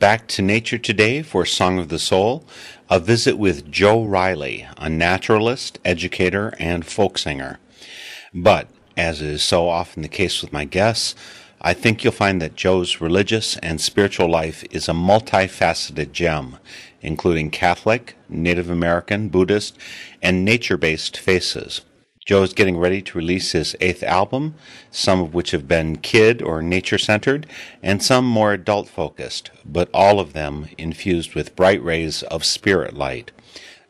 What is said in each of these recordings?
back to nature today for Song of the Soul, a visit with Joe Riley, a naturalist, educator, and folk singer. But, as is so often the case with my guests, I think you'll find that Joe's religious and spiritual life is a multifaceted gem, including Catholic, Native American, Buddhist, and nature based faces. Joe is getting ready to release his eighth album, some of which have been kid or nature centered, and some more adult focused, but all of them infused with bright rays of spirit light.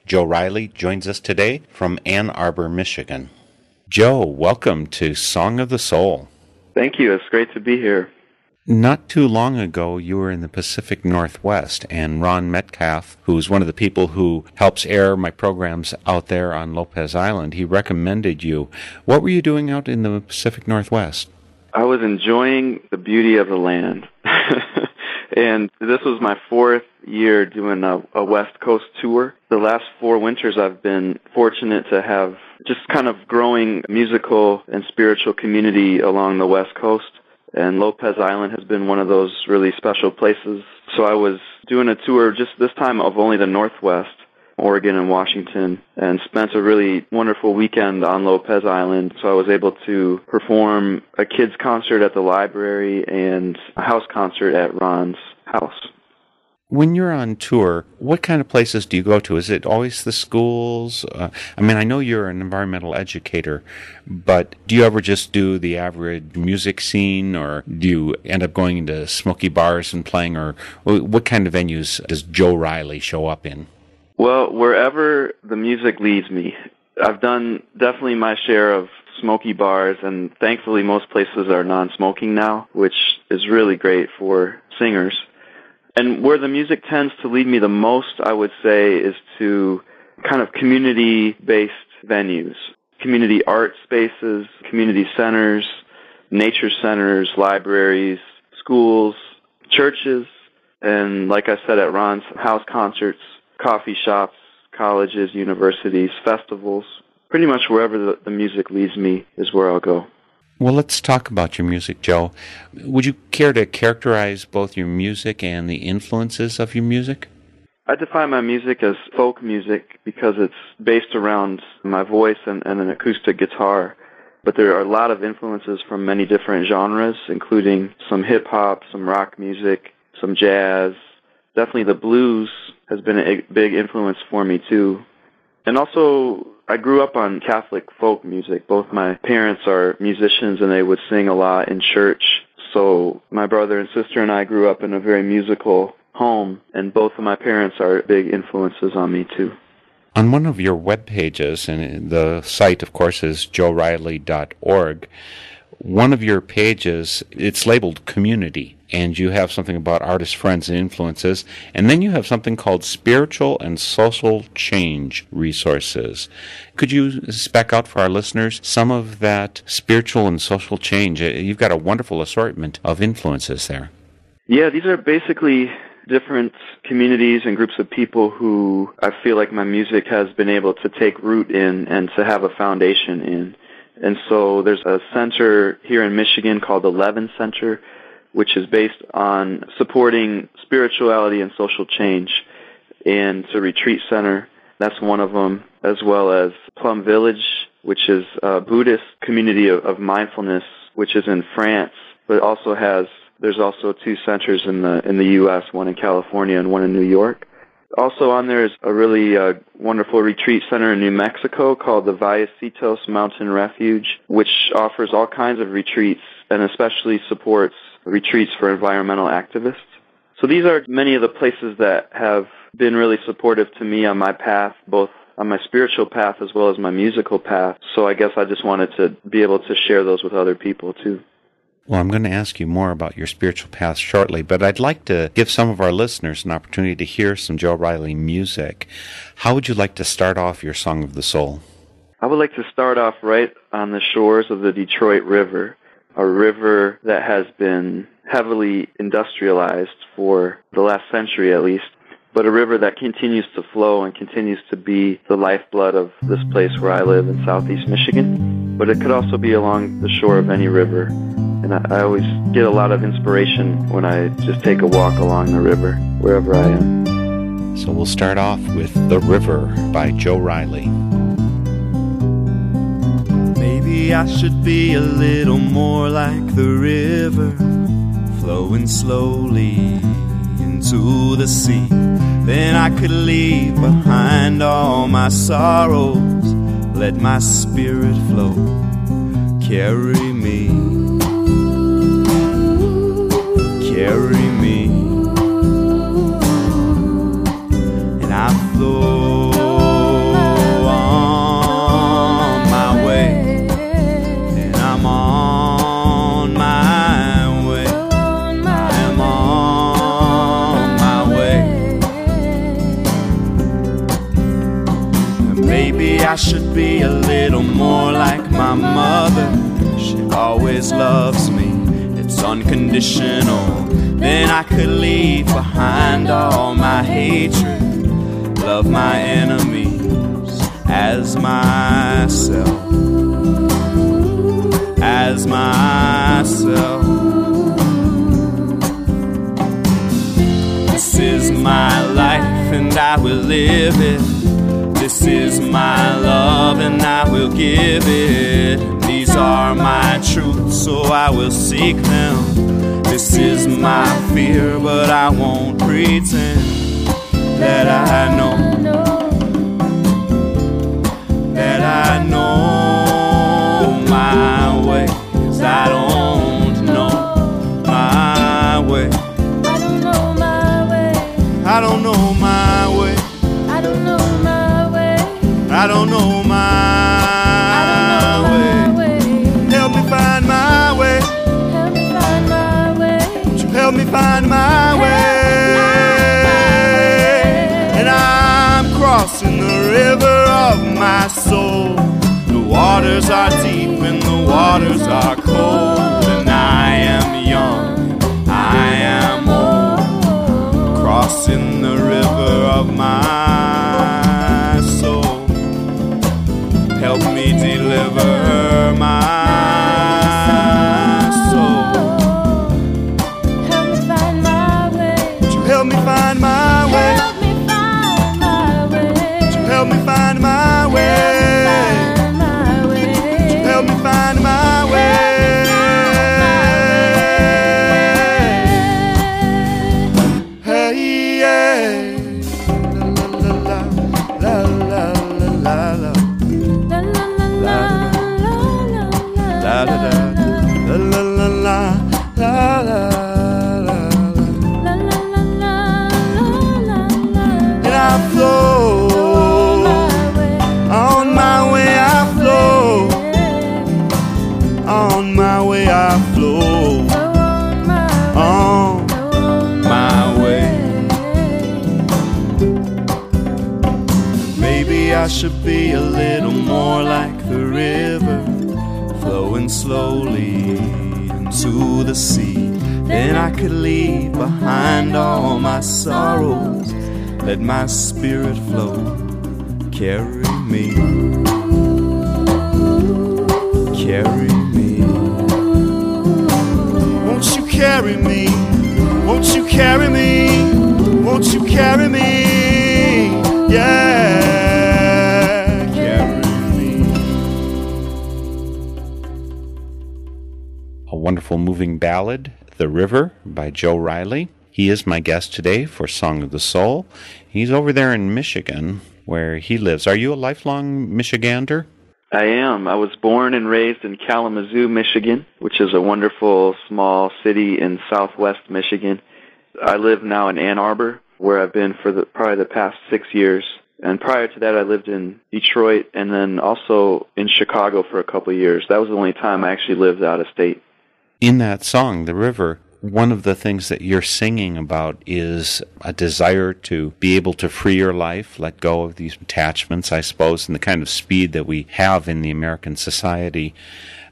Joe Riley joins us today from Ann Arbor, Michigan. Joe, welcome to Song of the Soul. Thank you. It's great to be here. Not too long ago, you were in the Pacific Northwest, and Ron Metcalf, who's one of the people who helps air my programs out there on Lopez Island, he recommended you. What were you doing out in the Pacific Northwest? I was enjoying the beauty of the land. and this was my fourth year doing a, a West Coast tour. The last four winters I've been fortunate to have just kind of growing musical and spiritual community along the West Coast. And Lopez Island has been one of those really special places. So I was doing a tour just this time of only the Northwest, Oregon and Washington, and spent a really wonderful weekend on Lopez Island. So I was able to perform a kids concert at the library and a house concert at Ron's house. When you're on tour, what kind of places do you go to? Is it always the schools? Uh, I mean, I know you're an environmental educator, but do you ever just do the average music scene, or do you end up going into smoky bars and playing, or what kind of venues does Joe Riley show up in? Well, wherever the music leads me, I've done definitely my share of smoky bars, and thankfully most places are non-smoking now, which is really great for singers. And where the music tends to lead me the most, I would say, is to kind of community-based venues, community art spaces, community centers, nature centers, libraries, schools, churches, and like I said at Ron's house concerts, coffee shops, colleges, universities, festivals. Pretty much wherever the, the music leads me is where I'll go. Well, let's talk about your music, Joe. Would you care to characterize both your music and the influences of your music? I define my music as folk music because it's based around my voice and, and an acoustic guitar. but there are a lot of influences from many different genres, including some hip hop, some rock music, some jazz. Definitely the blues has been a big influence for me too. And also, I grew up on Catholic folk music. Both my parents are musicians and they would sing a lot in church. So my brother and sister and I grew up in a very musical home, and both of my parents are big influences on me too. On one of your web pages, and the site, of course, is joeriley.org, one of your pages, it's labeled community, and you have something about artist friends and influences, and then you have something called spiritual and social change resources. Could you spec out for our listeners some of that spiritual and social change? Uh, you've got a wonderful assortment of influences there. Yeah, these are basically different communities and groups of people who I feel like my music has been able to take root in and to have a foundation in. And so there's a center here in Michigan called the Leaven Center, which is based on supporting spirituality and social change. And it's a retreat center. That's one of them, as well as Plum Village, which is a Buddhist community of, of mindfulness, which is in France, but also has there's also two centers in the in the U.S., one in California and one in New York. Also on there is a really uh, wonderful retreat center in New Mexico called the Vallecitos Mountain Refuge, which offers all kinds of retreats and especially supports retreats for environmental activists. So these are many of the places that have been really supportive to me on my path, both on my spiritual path as well as my musical path. So I guess I just wanted to be able to share those with other people too. Well, I'm going to ask you more about your spiritual path shortly, but I'd like to give some of our listeners an opportunity to hear some Joe Riley music. How would you like to start off your Song of the Soul? I would like to start off right on the shores of the Detroit River, a river that has been heavily industrialized for the last century at least, but a river that continues to flow and continues to be the lifeblood of this place where I live in southeast Michigan. But it could also be along the shore of any river and I, I always get a lot of inspiration when I just take a walk along the river, wherever I am. So we'll start off with The River by Joe Riley. Maybe I should be a little more like the river, flowing slowly into the sea. Then I could leave behind all my sorrows, let my spirit flow, carry me carry me, and I flow on my way, and I'm on my way, I'm on my way. maybe I should be a little more like my mother. She always loves me unconditional. Then I could leave behind all my hatred, love my enemies as myself, as myself. This is my life and I will live it. This is my love and I will give it. Are my truths, so I will seek them. This is my fear, but I won't pretend that I know. That I know my way, I don't I'm crossing the river of my soul. The waters are deep and the waters are cold. And I am young, I am old. Crossing the river of my let my spirit flow, carry me, carry me. Won't you carry me? Won't you carry me? Won't you carry me? Yeah, carry me. A wonderful moving ballad, The River by Joe Riley. He is my guest today for Song of the Soul. He's over there in Michigan where he lives. Are you a lifelong Michigander? I am. I was born and raised in Kalamazoo, Michigan, which is a wonderful small city in southwest Michigan. I live now in Ann Arbor, where I've been for the, probably the past six years. And prior to that, I lived in Detroit and then also in Chicago for a couple of years. That was the only time I actually lived out of state. In that song, The River, one of the things that you're singing about is a desire to be able to free your life, let go of these attachments, I suppose, and the kind of speed that we have in the American society.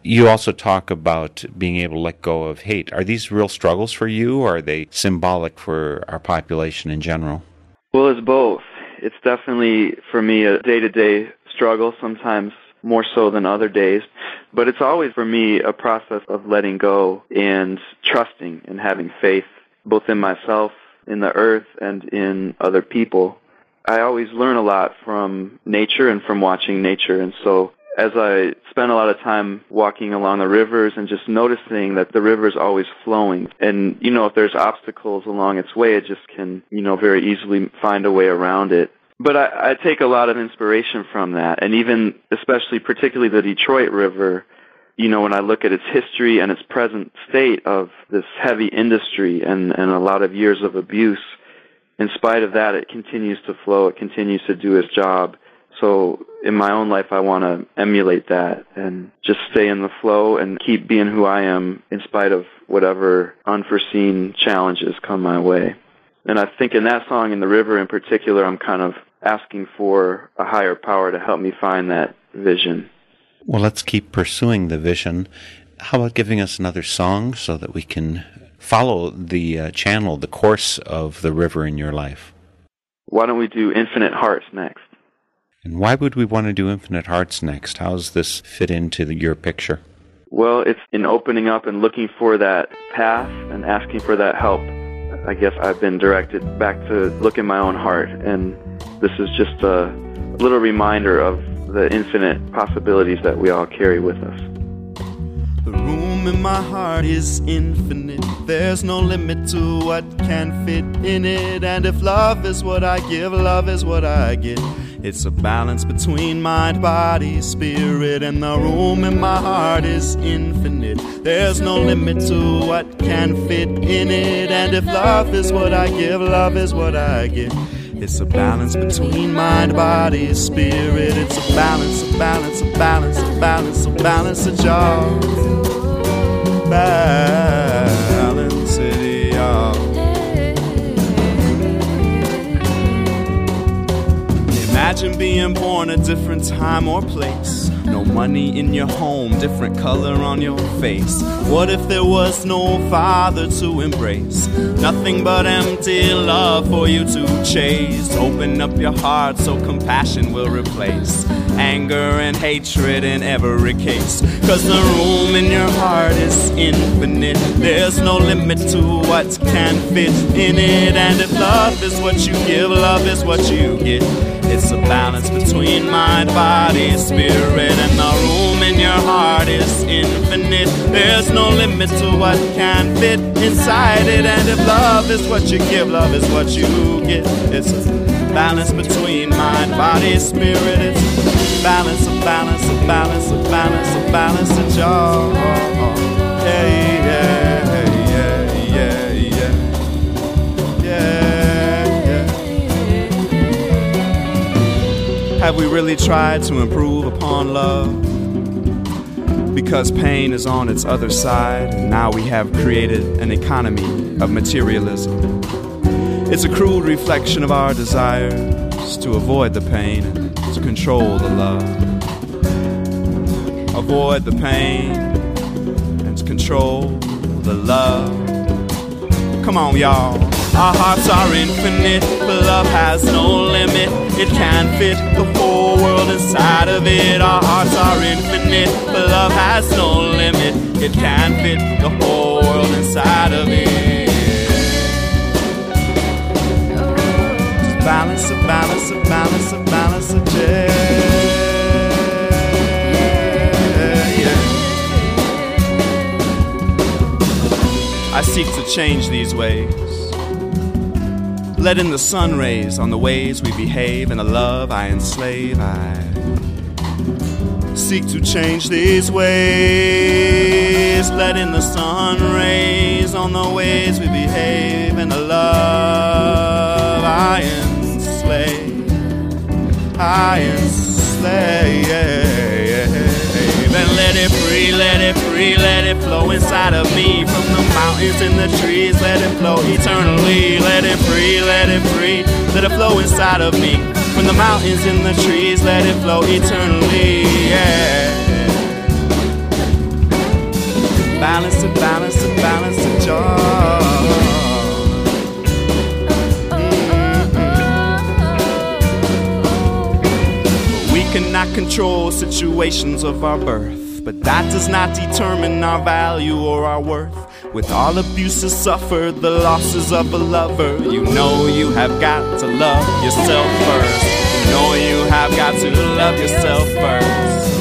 You also talk about being able to let go of hate. Are these real struggles for you, or are they symbolic for our population in general? Well, it's both. It's definitely, for me, a day to day struggle, sometimes more so than other days. But it's always, for me, a process of letting go and trusting and having faith, both in myself, in the earth, and in other people. I always learn a lot from nature and from watching nature. And so as I spent a lot of time walking along the rivers and just noticing that the river's always flowing. And, you know, if there's obstacles along its way, it just can, you know, very easily find a way around it. But I, I take a lot of inspiration from that. And even, especially, particularly the Detroit River, you know, when I look at its history and its present state of this heavy industry and, and a lot of years of abuse, in spite of that, it continues to flow. It continues to do its job. So in my own life, I want to emulate that and just stay in the flow and keep being who I am in spite of whatever unforeseen challenges come my way. And I think in that song, in the river in particular, I'm kind of asking for a higher power to help me find that vision. Well, let's keep pursuing the vision. How about giving us another song so that we can follow the uh, channel, the course of the river in your life? Why don't we do Infinite Hearts next? And why would we want to do Infinite Hearts next? How does this fit into the, your picture? Well, it's in opening up and looking for that path and asking for that help. I guess I've been directed back to look in my own heart, and this is just a little reminder of the infinite possibilities that we all carry with us. The room in my heart is infinite. There's no limit to what can fit in it. And if love is what I give, love is what I get. It's a balance between mind, body, spirit, and the room in my heart is infinite. There's no limit to what can fit in it. And if love is what I give, love is what I get. It's a balance between mind, body, spirit. It's a balance, a balance, a balance, a balance, a balance, a job. Balance it, y'all. Imagine being born a different time or place. No money in your home, different color on your face. What if there was no father to embrace? Nothing but empty love for you to chase. Open up your heart so compassion will replace anger and hatred in every case. Cause the room in your heart is infinite. There's no limit to what can fit in it. And if love is what you give, love is what you get. It's a balance between mind, body, spirit, and the room in your heart is infinite. There's no limit to what can fit inside it. And if love is what you give, love is what you get. It's a balance between mind, body, spirit. It's a balance, a balance, a balance, a balance, a balance, a joy. Yeah, Have we really tried to improve upon love? Because pain is on its other side, and now we have created an economy of materialism. It's a crude reflection of our desire is to avoid the pain and to control the love. Avoid the pain and to control the love. Come on, y'all. Our hearts are infinite, love has no limit. It can't fit the whole world inside of it. Our hearts are infinite, but love has no limit. It can't fit the whole world inside of it. Just balance, a balance, a balance, a balance, a yeah. I seek to change these ways. Let in the sun rays on the ways we behave and the love I enslave. I seek to change these ways. Let in the sun rays on the ways we behave and the love I enslave. I enslave. And let it free, let it free, let it flow inside of me. From the mountains and the trees, let it flow eternally. Let it free, let it free, let it flow inside of me. From the mountains and the trees, let it flow eternally. Yeah. Balance it, balance it, balance it, joy. Cannot control situations of our birth, but that does not determine our value or our worth. With all abuses suffered, the losses of a lover, you know you have got to love yourself first. You know you have got to love yourself first.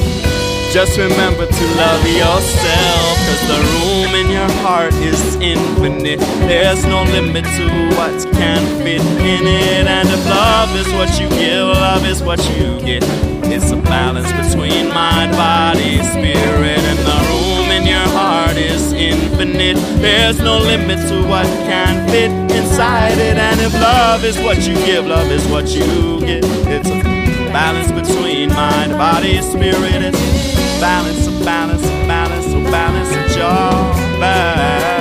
Just remember to love yourself, cause the room in your heart is infinite. There's no limit to what can fit in it. And if love is what you give, love is what you get. It's a balance between mind, body, spirit, and the room in your heart is infinite. There's no limit to what can fit inside it. And if love is what you give, love is what you get. It's a balance between mind, body, spirit, and balance, a balance, balance, a balance, a job. Balance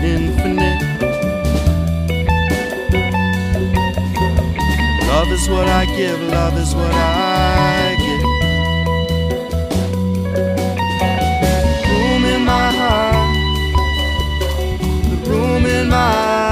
infinite. Love is what I give, love is what I get. Room in my heart, the room in my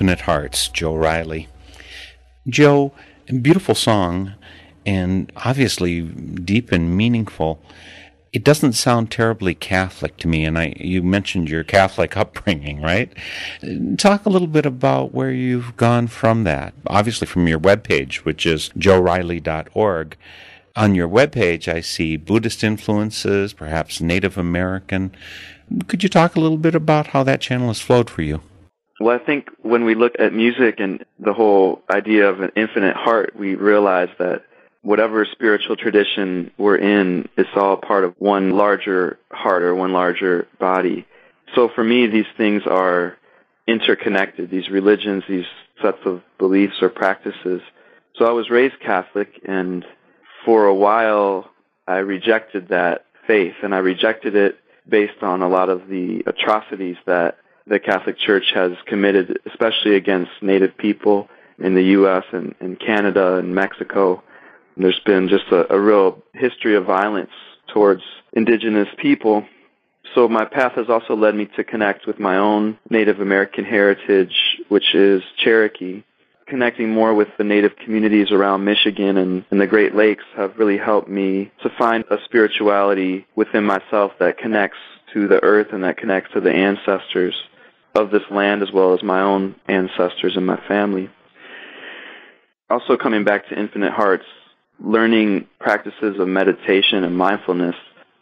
Infinite Hearts, Joe Riley. Joe, beautiful song, and obviously deep and meaningful. It doesn't sound terribly Catholic to me, and I you mentioned your Catholic upbringing, right? Talk a little bit about where you've gone from that. Obviously, from your webpage, which is joeriley.org. On your webpage, I see Buddhist influences, perhaps Native American. Could you talk a little bit about how that channel has flowed for you? Well, I think when we look at music and the whole idea of an infinite heart, we realize that whatever spiritual tradition we're in, it's all part of one larger heart or one larger body. So for me, these things are interconnected, these religions, these sets of beliefs or practices. So I was raised Catholic and for a while I rejected that faith and I rejected it based on a lot of the atrocities that the Catholic Church has committed, especially against Native people in the U.S. and, and Canada and Mexico. There's been just a, a real history of violence towards indigenous people. So my path has also led me to connect with my own Native American heritage, which is Cherokee. Connecting more with the Native communities around Michigan and, and the Great Lakes have really helped me to find a spirituality within myself that connects to the earth and that connects to the ancestors of this land as well as my own ancestors and my family. Also coming back to Infinite Hearts, learning practices of meditation and mindfulness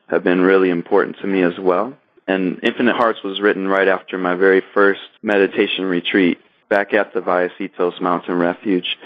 have been really important to me as well. And Infinite Hearts was written right after my very first meditation retreat back at the Vallecitos Mountain Refuge.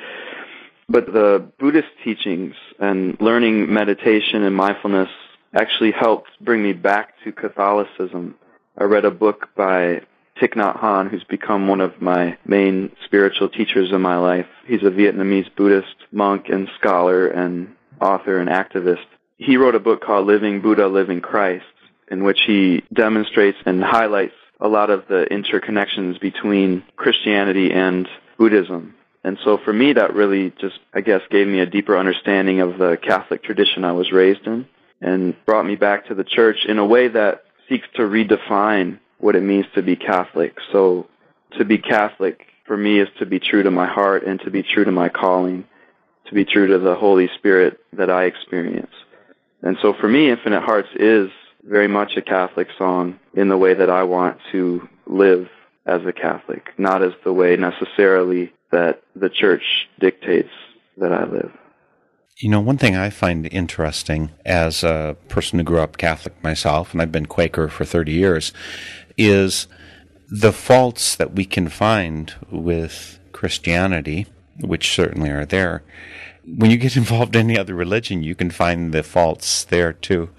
But the Buddhist teachings and learning meditation and mindfulness actually helped bring me back to Catholicism. I read a book by Thich Nhat Hanh, who's become one of my main spiritual teachers in my life. He's a Vietnamese Buddhist monk and scholar and author and activist. He wrote a book called Living Buddha, Living Christ, in which he demonstrates and highlights a lot of the interconnections between Christianity and Buddhism. And so for me, that really just, I guess, gave me a deeper understanding of the Catholic tradition I was raised in and brought me back to the church in a way that seeks to redefine what it means to be Catholic. So to be Catholic for me is to be true to my heart and to be true to my calling, to be true to the Holy Spirit that I experience. And so for me, Infinite Hearts is very much a Catholic song in the way that I want to live as a Catholic, not as the way necessarily that the church dictates that I live. You know, one thing I find interesting as a person who grew up Catholic myself, and I've been Quaker for 30 years, is the faults that we can find with Christianity, which certainly are there. When you get involved in any other religion, you can find the faults there too.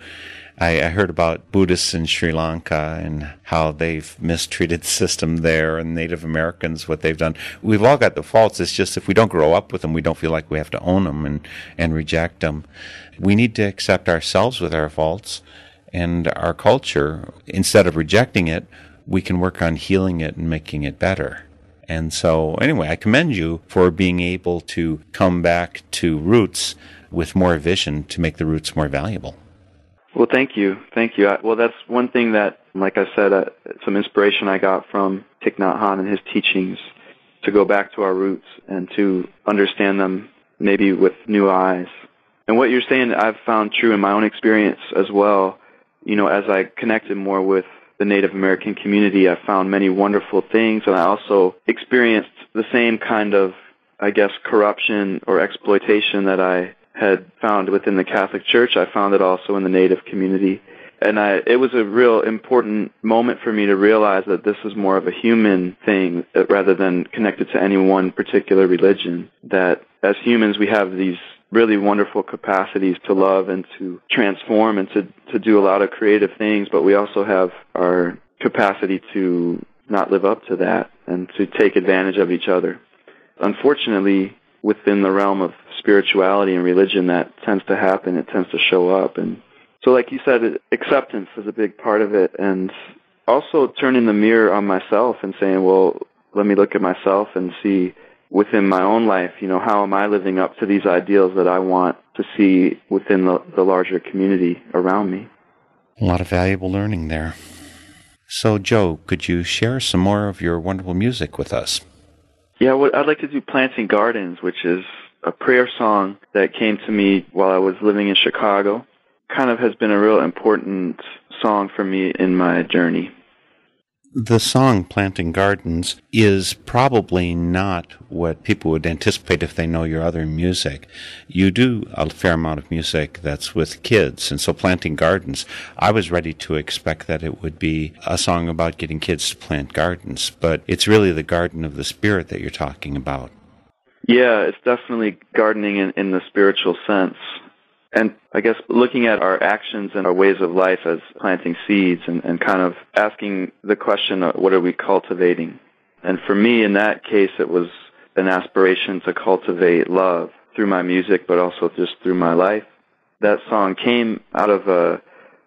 I, I, heard about Buddhists in Sri Lanka and how they've mistreated the system there and Native Americans, what they've done. We've all got the faults. It's just if we don't grow up with them, we don't feel like we have to own them and, and reject them. We need to accept ourselves with our faults and our culture, instead of rejecting it, we can work on healing it and making it better. And so, anyway, I commend you for being able to come back to roots with more vision to make the roots more valuable. Well, thank you. Thank you. Well, that's one thing that, like I said, uh, some inspiration I got from Thich Nhat Hanh and his teachings to go back to our roots and to understand them maybe with new eyes. And what you're saying, I've found true in my own experience as well you know, as I connected more with the Native American community, I found many wonderful things, and I also experienced the same kind of, I guess, corruption or exploitation that I had found within the Catholic Church. I found it also in the Native community. And I, it was a real important moment for me to realize that this is more of a human thing uh, rather than connected to any one particular religion. That as humans, we have these really wonderful capacities to love and to transform and to, to do a lot of creative things, but we also have our capacity to not live up to that and to take advantage of each other. Unfortunately, within the realm of spirituality and religion, that tends to happen. It tends to show up. And so, like you said, acceptance is a big part of it. And also turning the mirror on myself and saying, well, let me look at myself and see within my own life, you know, how am I living up to these ideals that I want to see within the, the larger community around me? A lot of valuable learning there. So, Joe, could you share some more of your wonderful music with us? Yeah, what I'd like to do Planting Gardens, which is a prayer song that came to me while I was living in Chicago. Kind of has been a real important song for me in my journey. The song Planting Gardens is probably not what people would anticipate if they know your other music. You do a fair amount of music that's with kids, and so Planting Gardens, I was ready to expect that it would be a song about getting kids to plant gardens, but it's really the garden of the spirit that you're talking about. Yeah, it's definitely gardening in, in the spiritual sense. And I guess looking at our actions and our ways of life as planting seeds and, and kind of asking the question, uh, what are we cultivating? And for me, in that case, it was an aspiration to cultivate love through my music, but also just through my life. That song came out of a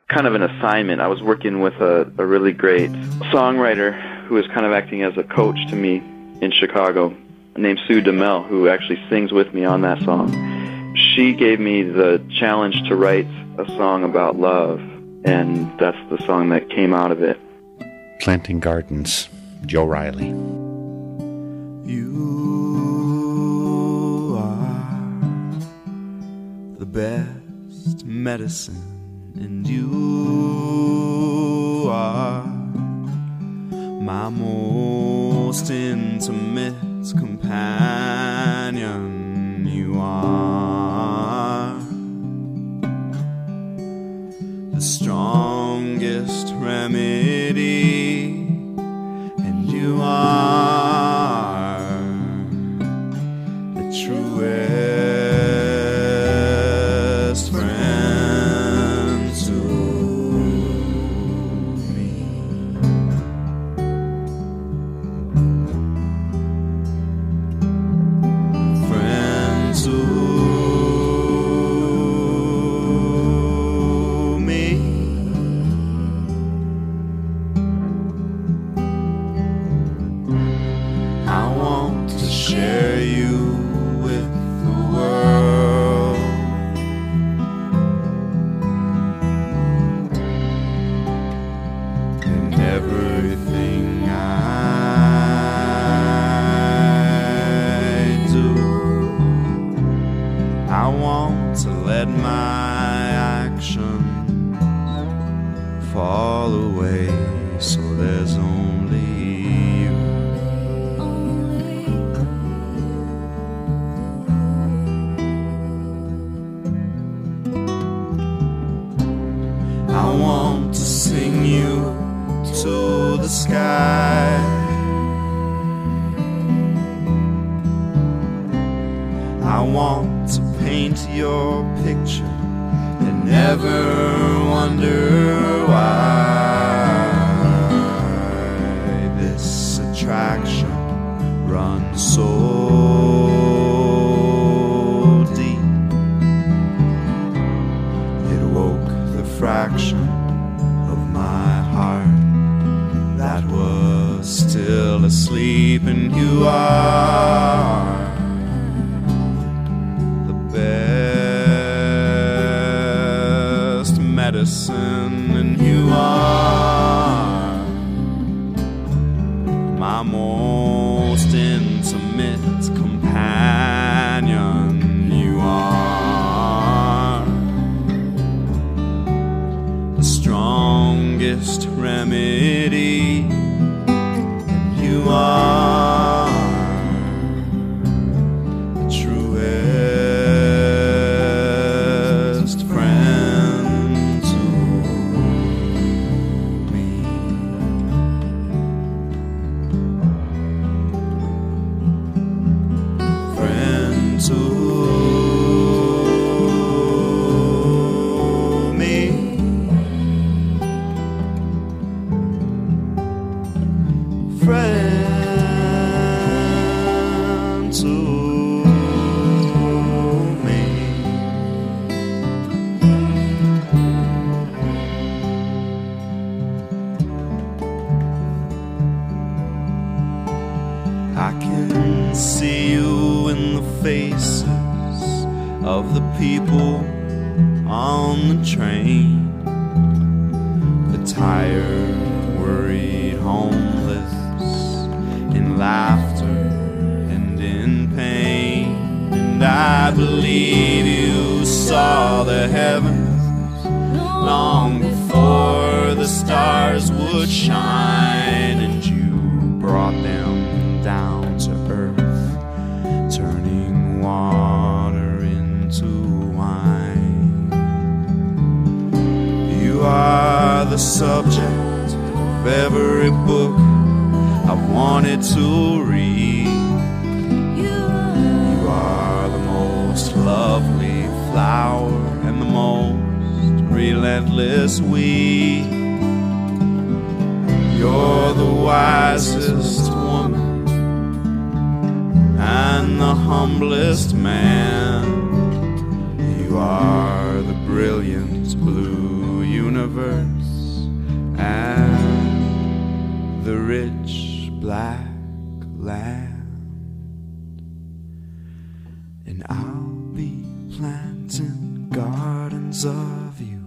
kind of an assignment. I was working with a, a really great songwriter who was kind of acting as a coach to me in Chicago named Sue DeMel, who actually sings with me on that song she gave me the challenge to write a song about love, and that's the song that came out of it. Planting Gardens, Joe Riley. You are the best medicine, and you are my most intimate companion. You are. the strongest remedy, and you are the rich black land. And I'll be planting gardens of you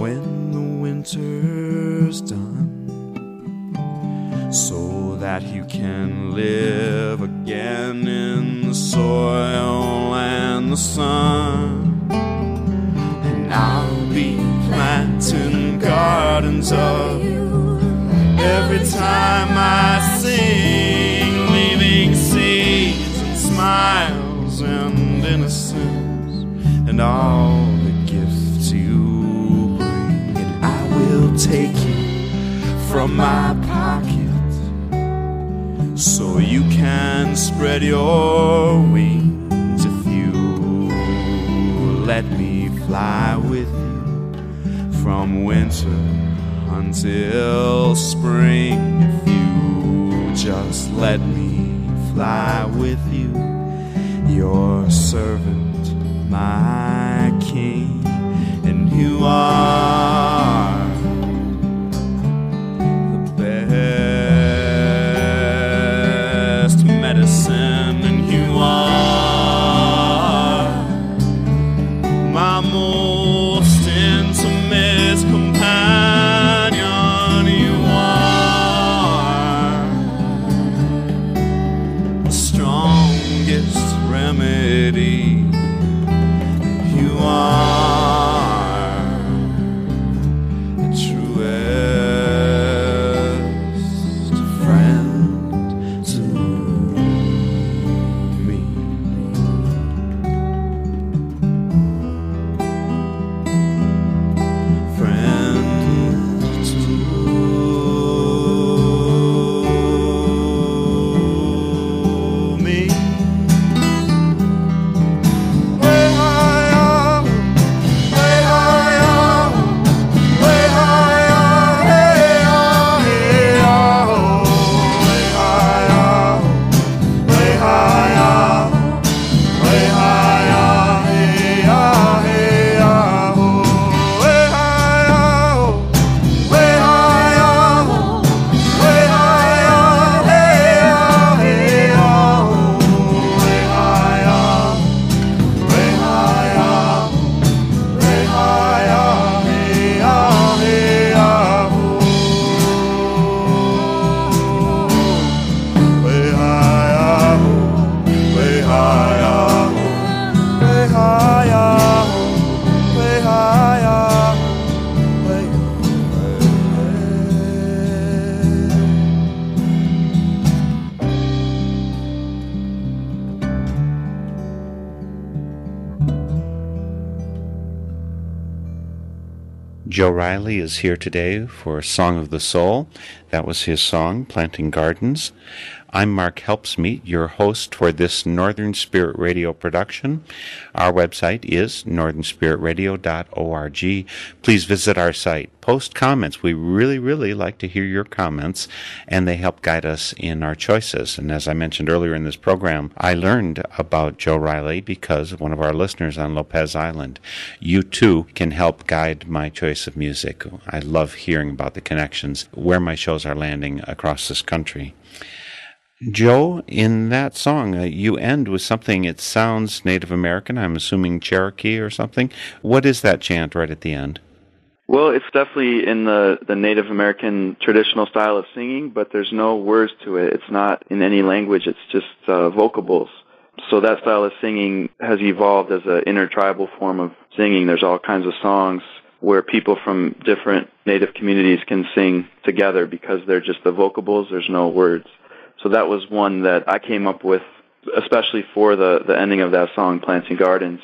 when the winter's done so that you can live again in the soil and the sun. And I'll be planting gardens of you every time I sing, leaving seeds and smiles and innocence and all the gifts you bring. And I will take you from my pocket so you can spread your wings if you let me fly with you from winter until spring. If you just let me fly with you your servant my king and you are Is here today for Song of the Soul. That was his song, Planting Gardens. I'm Mark Helpsmeet, your host for this Northern Spirit Radio production. Our website is northernspiritradio.org. Please visit our site. Post comments. We really, really like to hear your comments, and they help guide us in our choices. And as I mentioned earlier in this program, I learned about Joe Riley because of one of our listeners on Lopez Island. You too can help guide my choice of music. I love hearing about the connections, where my shows are landing across this country. Joe, in that song, uh, you end with something, it sounds Native American. I'm assuming Cherokee or something. What is that chant right at the end? Well, it's definitely in the, the Native American traditional style of singing, but there's no words to it. It's not in any language. It's just uh, vocables. So that style of singing has evolved as an intertribal form of singing. There's all kinds of songs where people from different Native communities can sing together because they're just the vocables. There's no words. So that was one that I came up with, especially for the, the ending of that song, Planting Gardens.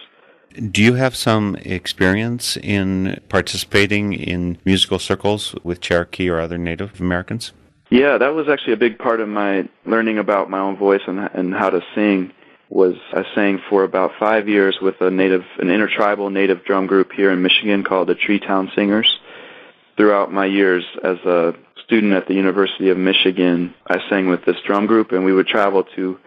Do you have some experience in participating in musical circles with Cherokee or other Native Americans? Yeah, that was actually a big part of my learning about my own voice and and how to sing. Was I sang for about five years with a native, an intertribal native drum group here in Michigan called the Treetown Singers. Throughout my years as a student at the University of Michigan, I sang with this drum group, and we would travel to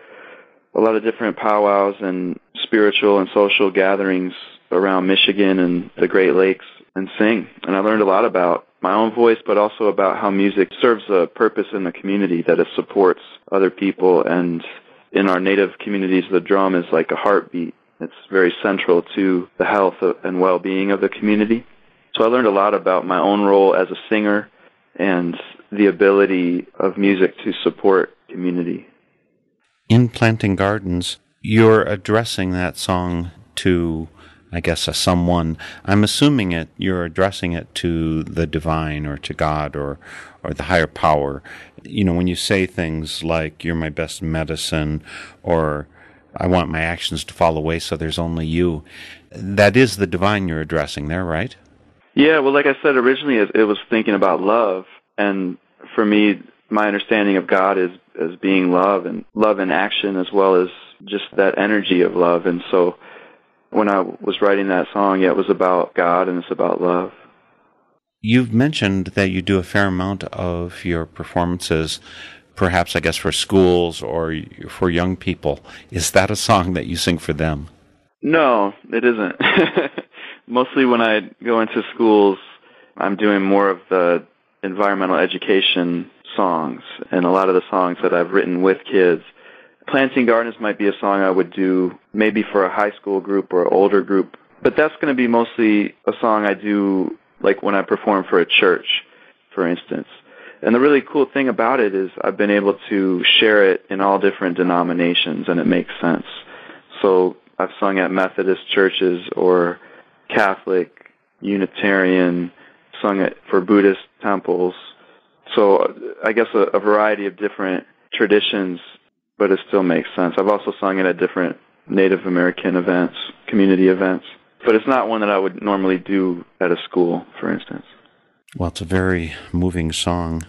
a lot of different powwows and spiritual and social gatherings around Michigan and the Great Lakes and sing. And I learned a lot about my own voice, but also about how music serves a purpose in the community, that it supports other people. And in our native communities, the drum is like a heartbeat. It's very central to the health and well-being of the community. So I learned a lot about my own role as a singer and the ability of music to support community. In Planting Gardens, you're addressing that song to I guess, a someone. I'm assuming it. You're addressing it to the divine or to God or or the higher power. You know, when you say things like "You're my best medicine" or "I want my actions to fall away, so there's only you," that is the divine you're addressing there, right? Yeah. Well, like I said originally, it, it was thinking about love, and for me, my understanding of God is as being love and love in action as well as just that energy of love, and so when I was writing that song, yeah, it was about God and it's about love. You've mentioned that you do a fair amount of your performances, perhaps, I guess, for schools or for young people. Is that a song that you sing for them? No, it isn't. Mostly when I go into schools, I'm doing more of the environmental education songs and a lot of the songs that I've written with kids Planting Gardens might be a song I would do maybe for a high school group or older group, but that's going to be mostly a song I do like when I perform for a church, for instance. And the really cool thing about it is I've been able to share it in all different denominations and it makes sense. So I've sung at Methodist churches or Catholic, Unitarian, sung it for Buddhist temples. So uh, I guess a, a variety of different traditions but it still makes sense. I've also sung it at different Native American events, community events, but it's not one that I would normally do at a school, for instance. Well, it's a very moving song.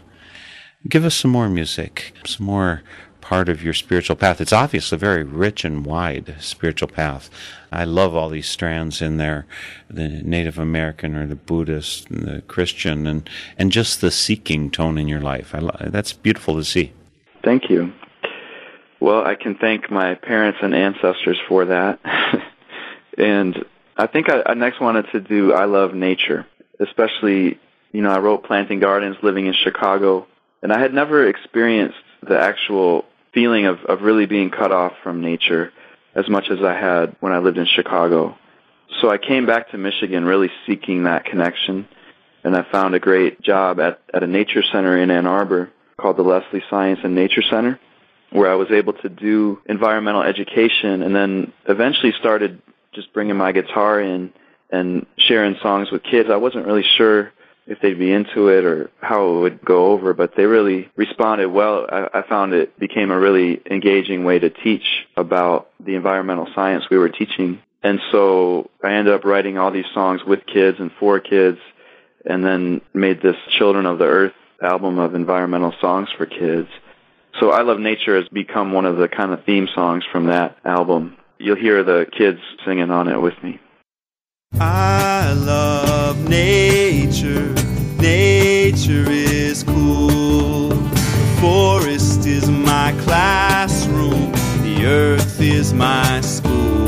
Give us some more music, some more part of your spiritual path. It's obviously a very rich and wide spiritual path. I love all these strands in there, the Native American or the Buddhist, and the Christian, and and just the seeking tone in your life. I, that's beautiful to see. Thank you. Well, I can thank my parents and ancestors for that. and I think I, I next wanted to do I Love Nature, especially, you know, I wrote Planting Gardens living in Chicago, and I had never experienced the actual feeling of, of really being cut off from nature as much as I had when I lived in Chicago. So I came back to Michigan really seeking that connection, and I found a great job at, at a nature center in Ann Arbor called the Leslie Science and Nature Center where I was able to do environmental education and then eventually started just bringing my guitar in and sharing songs with kids. I wasn't really sure if they'd be into it or how it would go over, but they really responded well. I, I found it became a really engaging way to teach about the environmental science we were teaching. And so I ended up writing all these songs with kids and for kids and then made this Children of the Earth album of environmental songs for kids. So I Love Nature has become one of the kind of theme songs from that album. You'll hear the kids singing on it with me. I love nature. Nature is cool. The forest is my classroom. The earth is my school.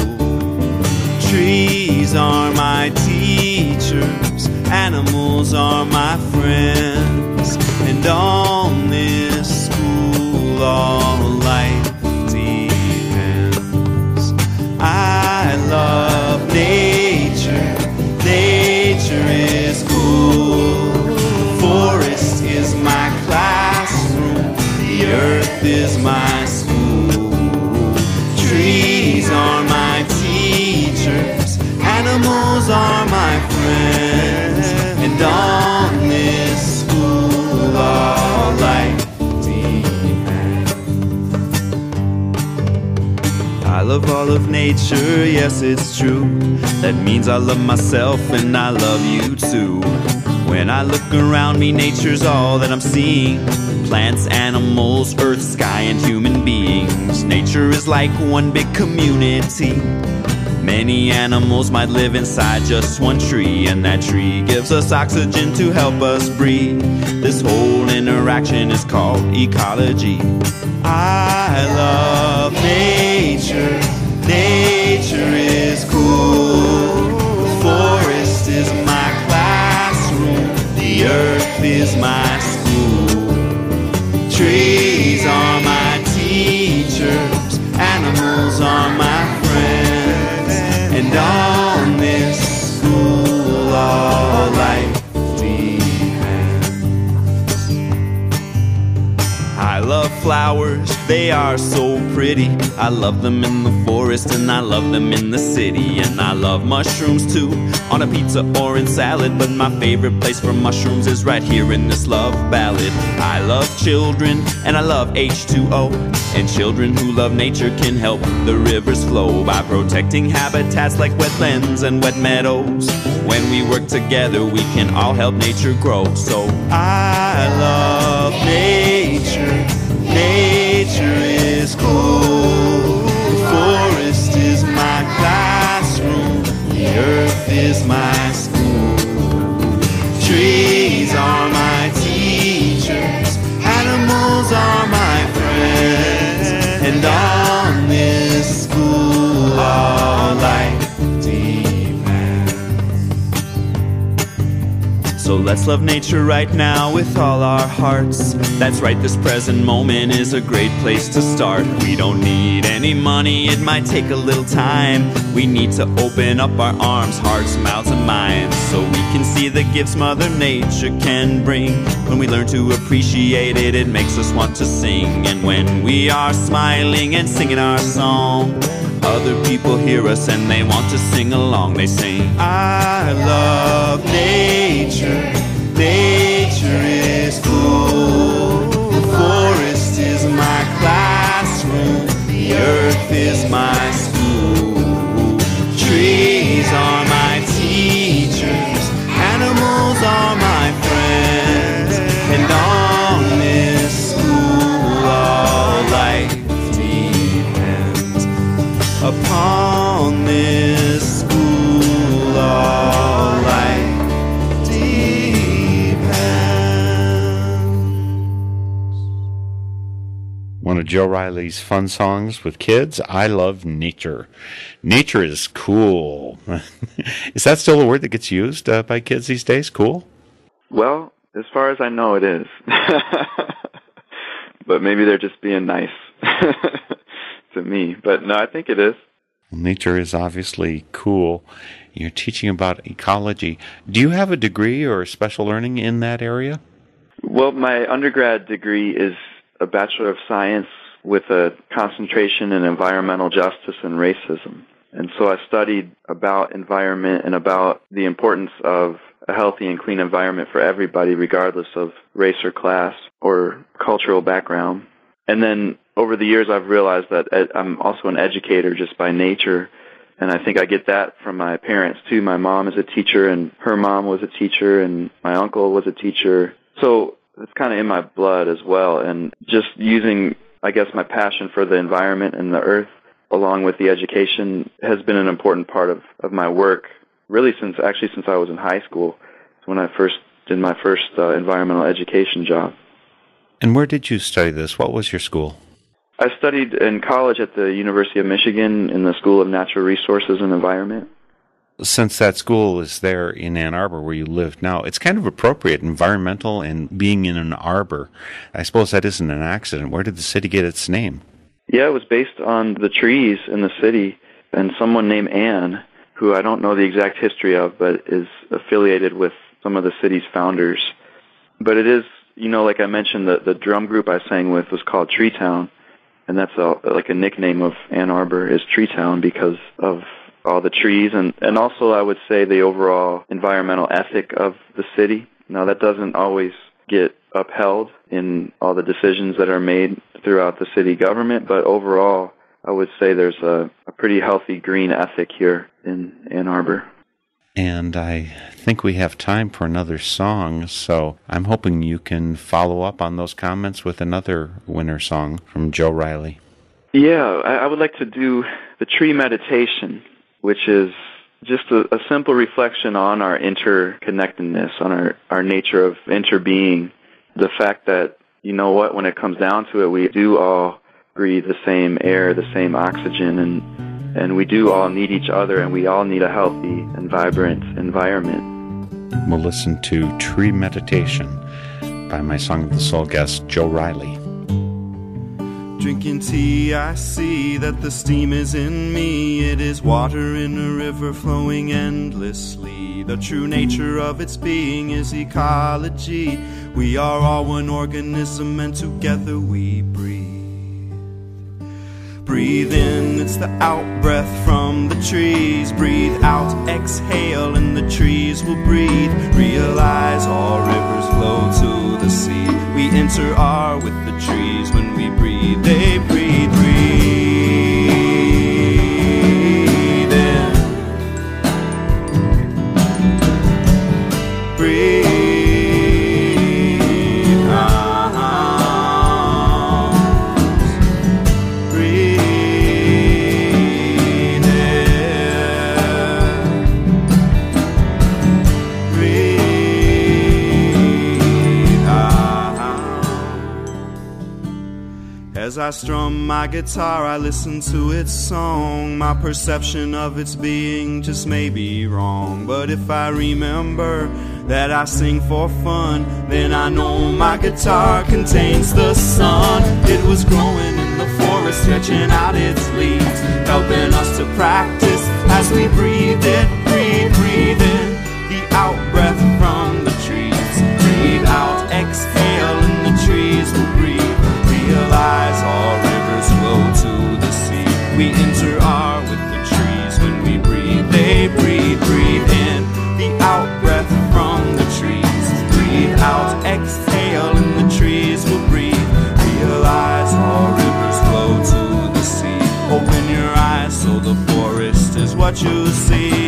Trees are my teachers. Animals are my friends. And on this all love all of nature, yes, it's true. That means I love myself and I love you too. When I look around me, nature's all that I'm seeing. Plants, animals, earth, sky, and human beings. Nature is like one big community. Many animals might live inside just one tree, and that tree gives us oxygen to help us breathe. This whole interaction is called ecology. I love nature, is my school. Trees are my teachers, animals are my friends, and on this school all life flowers, they are so pretty. I love them in the forest and I love them in the city. And I love mushrooms too, on a pizza or in salad. But my favorite place for mushrooms is right here in this love ballad. I love children and I love H2O. And children who love nature can help the rivers flow by protecting habitats like wetlands and wet meadows. When we work together, we can all help nature grow. So I love nature. Is my let's love nature right now with all our hearts. That's right, this present moment is a great place to start. We don't need any money, it might take a little time. We need to open up our arms, hearts, mouths, and minds so we can see the gifts Mother Nature can bring. When we learn to appreciate it, it makes us want to sing. And when we are smiling and singing our song, other people hear us and they want to sing along. They sing, I love nature. Nature is cool. The forest is my classroom. The earth is my school. Joe Riley's fun songs with kids. I love nature. Nature is cool. is that still a word that gets used uh, by kids these days? Cool. Well, as far as I know, it is. but maybe they're just being nice to me. But no, I think it is. Well, nature is obviously cool. You're teaching about ecology. Do you have a degree or special learning in that area? Well, my undergrad degree is a Bachelor of Science with a concentration in environmental justice and racism. And so I studied about environment and about the importance of a healthy and clean environment for everybody, regardless of race or class or cultural background. And then over the years, I've realized that I'm also an educator just by nature. And I think I get that from my parents too. My mom is a teacher and her mom was a teacher and my uncle was a teacher. So it's kind of in my blood as well. And just using, I guess, my passion for the environment and the earth along with the education has been an important part of, of my work really since actually since I was in high school when I first did my first uh, environmental education job. And where did you study this? What was your school? I studied in college at the University of Michigan in the School of Natural Resources and Environment. Since that school is there in Ann Arbor where you live now, it's kind of appropriate, environmental and being in an arbor. I suppose that isn't an accident. Where did the city get its name? Yeah, it was based on the trees in the city and someone named Ann, who I don't know the exact history of, but is affiliated with some of the city's founders. But it is, you know, like I mentioned, the, the drum group I sang with was called Tree Town, and that's a, like a nickname of Ann Arbor is Tree Town because of all the trees and, and also I would say the overall environmental ethic of the city. Now that doesn't always get upheld in all the decisions that are made throughout the city government, but overall I would say there's a, a pretty healthy green ethic here in Ann Arbor. And I think we have time for another song, so I'm hoping you can follow up on those comments with another winter song from Joe Riley. Yeah, I, I would like to do the tree meditation, which is just a, a simple reflection on our interconnectedness, on our, our nature of interbeing. The fact that, you know what, when it comes down to it, we do all breathe the same air, the same oxygen, and, and we do all need each other, and we all need a healthy and vibrant environment. We'll listen to Tree Meditation by my Song of the Soul guest, Joe Riley. Drinking tea, I see that the steam is in me. It is water in a river flowing endlessly. The true nature of its being is ecology. We are all one organism, and together we breathe. Breathe in, it's the out breath from the trees. Breathe out, exhale, and the trees will breathe. Realize all rivers flow to the sea. We inter-are with the my guitar, I listen to its song. My perception of its being just may be wrong. But if I remember that I sing for fun, then I know my guitar contains the sun. It was growing in the forest, stretching out its leaves, helping us to practice as we breathe it. We inter-are with the trees when we breathe. They breathe, breathe in the out breath from the trees. Breathe out, exhale, and the trees will breathe. Realize all rivers flow to the sea. Open your eyes so the forest is what you see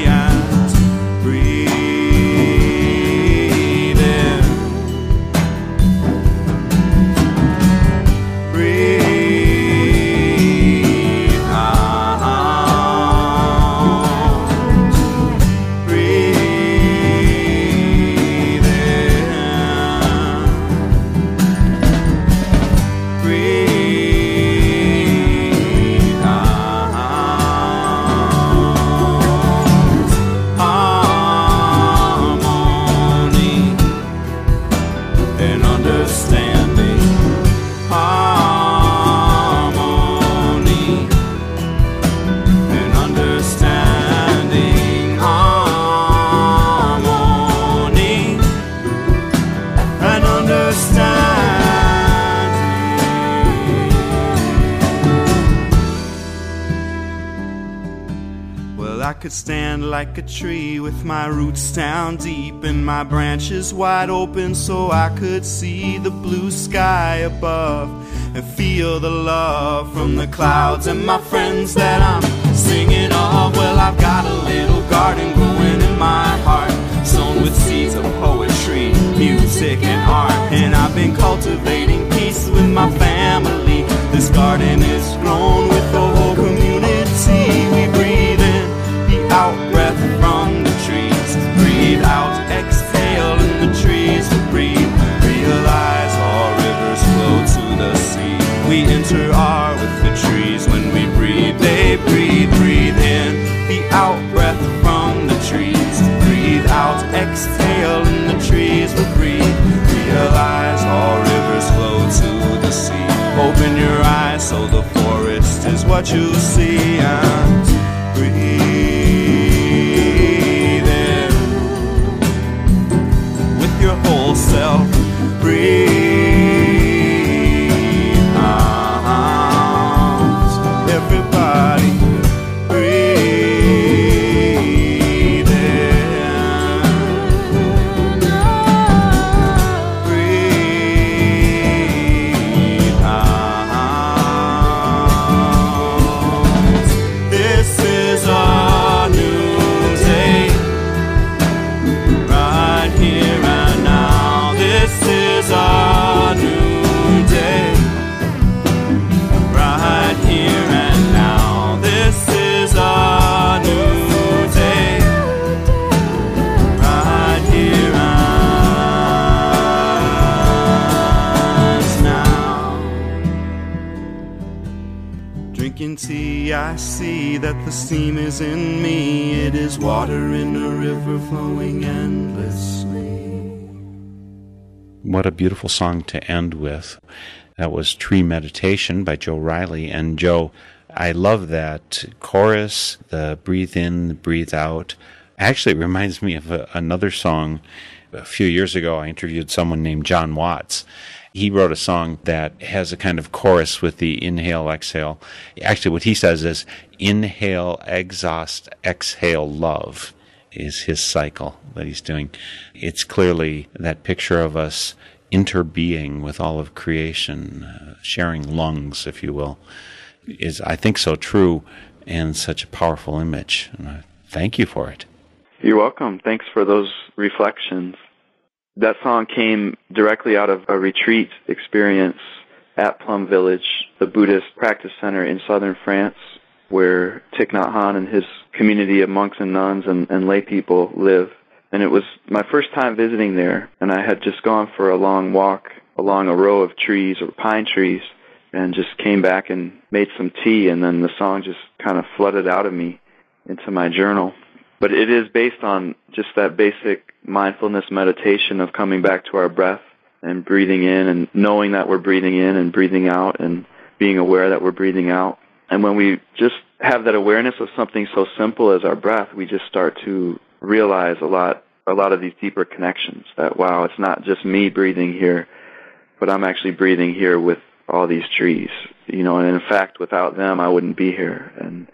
like a tree with my roots down deep and my branches wide open so I could see the blue sky above and feel the love from the clouds and my friends that I'm singing of. Well, I've got a little garden growing in my heart, sown with seeds of poetry, music, and art. And I've been cultivating peace with my family. This garden is grown with the Open your eyes so the forest is what you see. And What a beautiful song to end with. That was Tree Meditation by Joe Riley. And Joe, I love that chorus, the breathe in, breathe out. Actually, it reminds me of a, another song. A few years ago, I interviewed someone named John Watts he wrote a song that has a kind of chorus with the inhale, exhale. Actually, what he says is inhale, exhaust, exhale, love is his cycle that he's doing. It's clearly that picture of us interbeing with all of creation, uh, sharing lungs, if you will, is, I think, so true and such a powerful image. And I thank you for it. You're welcome. Thanks for those reflections. That song came directly out of a retreat experience at Plum Village, the Buddhist practice center in southern France, where Thich Nhat Hanh and his community of monks and nuns and, and lay people live. And it was my first time visiting there, and I had just gone for a long walk along a row of trees or pine trees and just came back and made some tea and then the song just kind of flooded out of me into my journal. But it is based on just that basic mindfulness meditation of coming back to our breath and breathing in and knowing that we're breathing in and breathing out and being aware that we're breathing out. And when we just have that awareness of something so simple as our breath, we just start to realize a lot a lot of these deeper connections that wow, it's not just me breathing here, but I'm actually breathing here with all these trees. You know, and in fact without them I wouldn't be here. And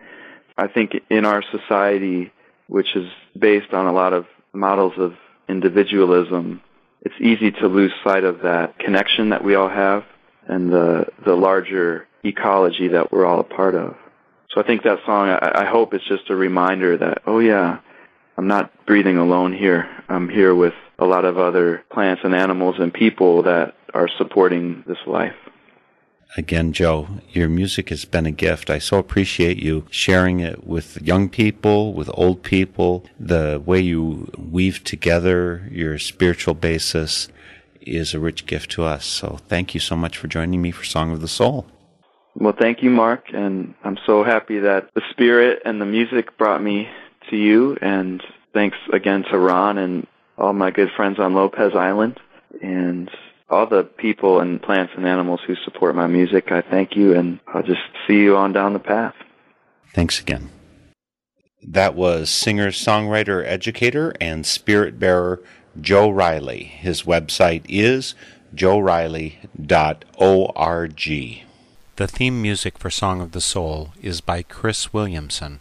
I think in our society which is based on a lot of models of individualism, it's easy to lose sight of that connection that we all have and the the larger ecology that we're all a part of. So I think that song, I, I hope it's just a reminder that, oh yeah, I'm not breathing alone here. I'm here with a lot of other plants and animals and people that are supporting this life. Again, Joe, your music has been a gift. I so appreciate you sharing it with young people, with old people. The way you weave together your spiritual basis is a rich gift to us. So thank you so much for joining me for Song of the Soul. Well, thank you, Mark, and I'm so happy that the spirit and the music brought me to you. And thanks again to Ron and all my good friends on Lopez Island. And all the people and plants and animals who support my music. I thank you, and I'll just see you on down the path. Thanks again. That was singer, songwriter, educator, and spirit bearer Joe Riley. His website is joeriley.org. The theme music for Song of the Soul is by Chris Williamson,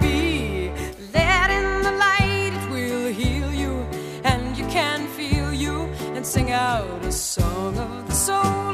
Be. Let in the light, it will heal you. And you can feel you and sing out a song of the soul.